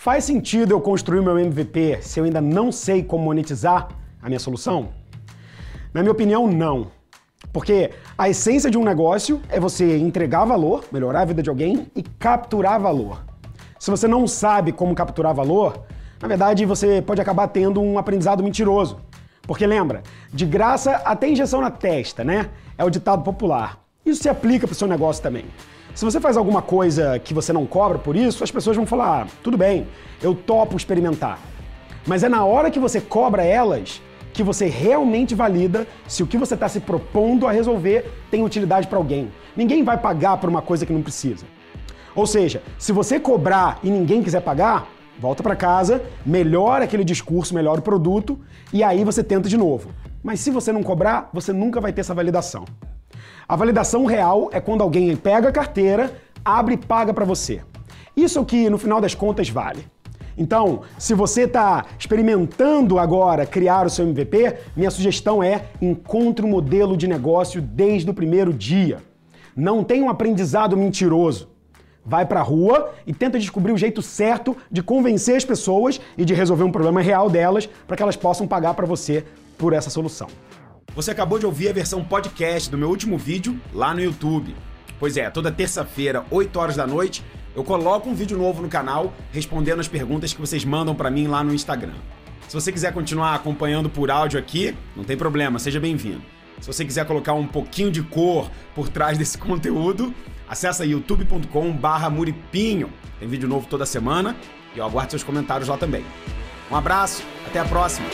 Faz sentido eu construir meu MVP se eu ainda não sei como monetizar a minha solução? Na minha opinião, não. Porque a essência de um negócio é você entregar valor, melhorar a vida de alguém e capturar valor. Se você não sabe como capturar valor, na verdade você pode acabar tendo um aprendizado mentiroso. Porque lembra, de graça até injeção na testa, né? É o ditado popular. Isso se aplica para o seu negócio também. Se você faz alguma coisa que você não cobra por isso, as pessoas vão falar: ah, tudo bem, eu topo experimentar. Mas é na hora que você cobra elas que você realmente valida se o que você está se propondo a resolver tem utilidade para alguém. Ninguém vai pagar por uma coisa que não precisa. Ou seja, se você cobrar e ninguém quiser pagar, volta para casa, melhora aquele discurso, melhora o produto e aí você tenta de novo. Mas se você não cobrar, você nunca vai ter essa validação. A validação real é quando alguém pega a carteira, abre e paga para você. Isso é o que no final das contas vale. Então, se você está experimentando agora criar o seu MVP, minha sugestão é encontre um modelo de negócio desde o primeiro dia. Não tem um aprendizado mentiroso. Vai para a rua e tenta descobrir o jeito certo de convencer as pessoas e de resolver um problema real delas para que elas possam pagar para você por essa solução. Você acabou de ouvir a versão podcast do meu último vídeo lá no YouTube. Pois é, toda terça-feira, 8 horas da noite, eu coloco um vídeo novo no canal respondendo as perguntas que vocês mandam para mim lá no Instagram. Se você quiser continuar acompanhando por áudio aqui, não tem problema, seja bem-vindo. Se você quiser colocar um pouquinho de cor por trás desse conteúdo, acessa youtube.com/muripinho. Tem vídeo novo toda semana e eu aguardo seus comentários lá também. Um abraço, até a próxima.